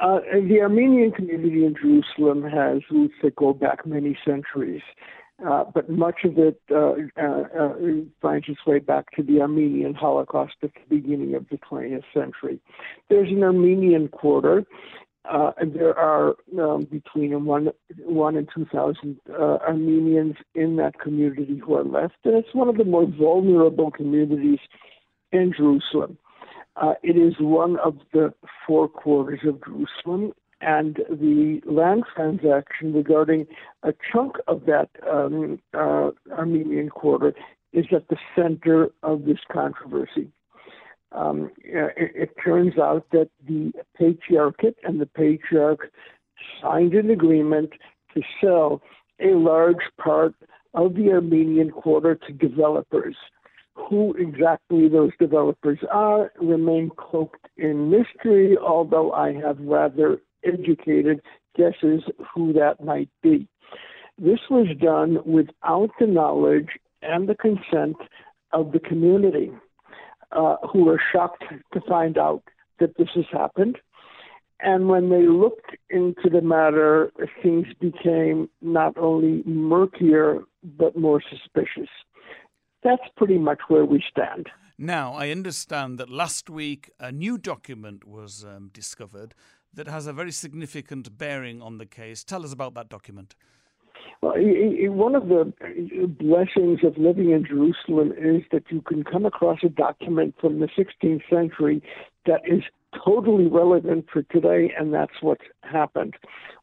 Uh, the Armenian community in Jerusalem has roots that go back many centuries, uh, but much of it uh, uh, uh finds its way back to the Armenian Holocaust at the beginning of the 20th century. There's an Armenian quarter. Uh, and there are um, between one, one and two thousand Armenians in that community who are left, and it's one of the more vulnerable communities in Jerusalem. Uh, it is one of the four quarters of Jerusalem, and the land transaction regarding a chunk of that um, uh, Armenian quarter is at the center of this controversy. Um, it, it, turns out that the patriarchate and the patriarch signed an agreement to sell a large part of the Armenian quarter to developers who exactly those developers are remain cloaked in mystery, although I have rather educated guesses who that might be. This was done without the knowledge and the consent of the community, uh, who were shocked to find out that this has happened. And when they looked into the matter, things became not only murkier, but more suspicious that's pretty much where we stand. Now, I understand that last week a new document was um, discovered that has a very significant bearing on the case. Tell us about that document. Well, one of the blessings of living in Jerusalem is that you can come across a document from the 16th century that is totally relevant for today, and that's what's happened.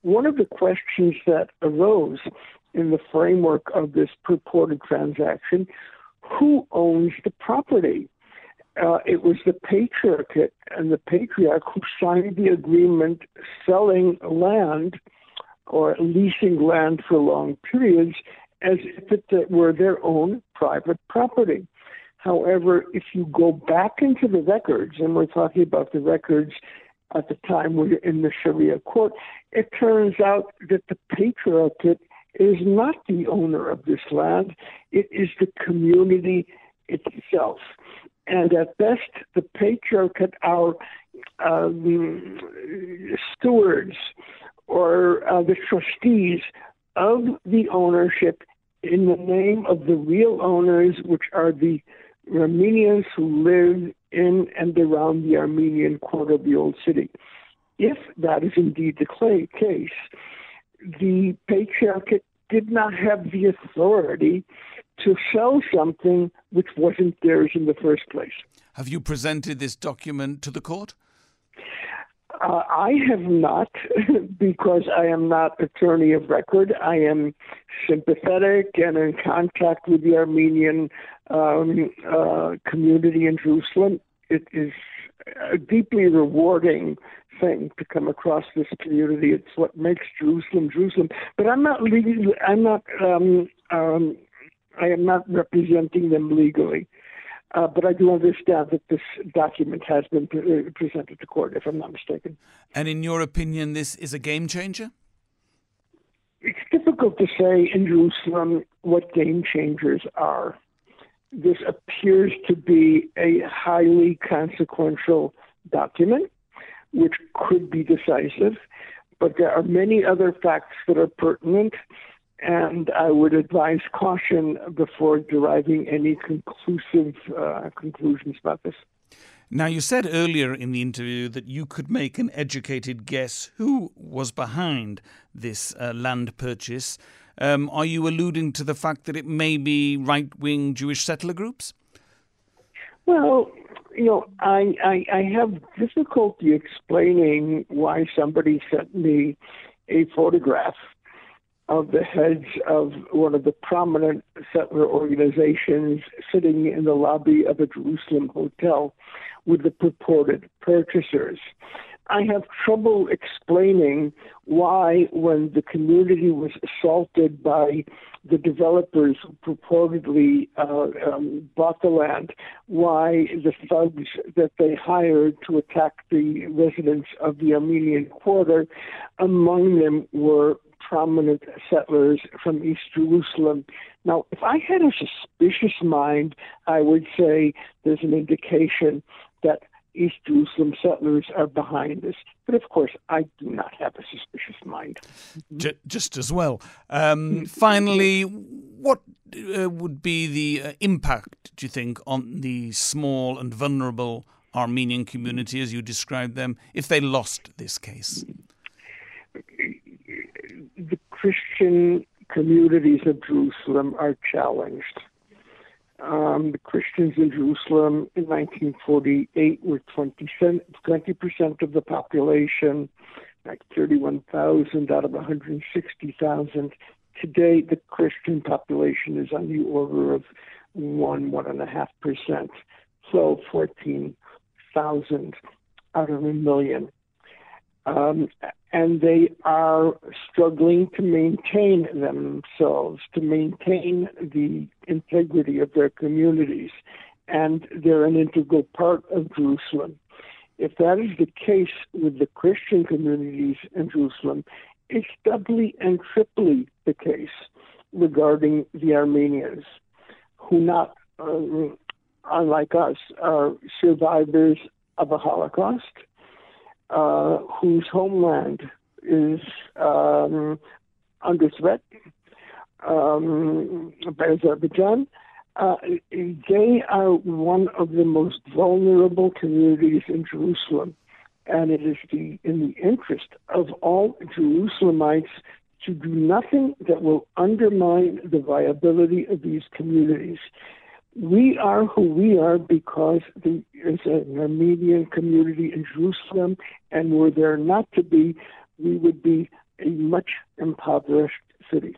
One of the questions that arose in the framework of this purported transaction who owns the property? Uh, it was the patriarchate and the patriarch who signed the agreement selling land or leasing land for long periods as if it were their own private property. However, if you go back into the records, and we're talking about the records at the time we are in the Sharia court, it turns out that the patriarchate is not the owner of this land, it is the community itself. And at best, the patriarchate are um, stewards or uh, the trustees of the ownership in the name of the real owners, which are the Armenians who live in and around the Armenian quarter of the old city. If that is indeed the case, the patriarchate did not have the authority to sell something which wasn't theirs in the first place. Have you presented this document to the court? Uh, I have not, because I am not attorney of record. I am sympathetic and in contact with the Armenian um, uh, community in Jerusalem. It is a deeply rewarding thing to come across this community. It's what makes Jerusalem Jerusalem. But I'm not legally. I'm not. Um, um, I am not representing them legally. Uh, but I do understand that this document has been pre- uh, presented to court, if I'm not mistaken. And in your opinion, this is a game changer? It's difficult to say in Jerusalem what game changers are. This appears to be a highly consequential document which could be decisive, but there are many other facts that are pertinent, and I would advise caution before deriving any conclusive uh, conclusions about this. Now, you said earlier in the interview that you could make an educated guess who was behind this uh, land purchase. Um, are you alluding to the fact that it may be right wing Jewish settler groups? Well, you know, I, I I have difficulty explaining why somebody sent me a photograph of the heads of one of the prominent settler organizations sitting in the lobby of a Jerusalem hotel with the purported purchasers. I have trouble explaining why, when the community was assaulted by the developers who purportedly uh, um, bought the land, why the thugs that they hired to attack the residents of the Armenian quarter, among them were prominent settlers from East Jerusalem. Now, if I had a suspicious mind, I would say there's an indication that East Jerusalem settlers are behind this. But of course, I do not have a suspicious mind. Just as well. Um, finally, what uh, would be the uh, impact, do you think, on the small and vulnerable Armenian community, as you described them, if they lost this case? The Christian communities of Jerusalem are challenged. Um, the Christians in Jerusalem in 1948 were 20 percent of the population, like 31,000 out of 160,000. Today, the Christian population is on the order of one, one and a half percent. So 14,000 out of a million. Um, and they are struggling to maintain themselves, to maintain the integrity of their communities, and they're an integral part of Jerusalem. If that is the case with the Christian communities in Jerusalem, it's doubly and triply the case regarding the Armenians, who not, uh, unlike us, are survivors of a Holocaust uh, whose homeland is um, under threat um, Azerbaijan. Uh, they are one of the most vulnerable communities in Jerusalem, and it is the, in the interest of all Jerusalemites to do nothing that will undermine the viability of these communities we are who we are because there is an Armenian community in Jerusalem, and were there not to be, we would be a much impoverished city.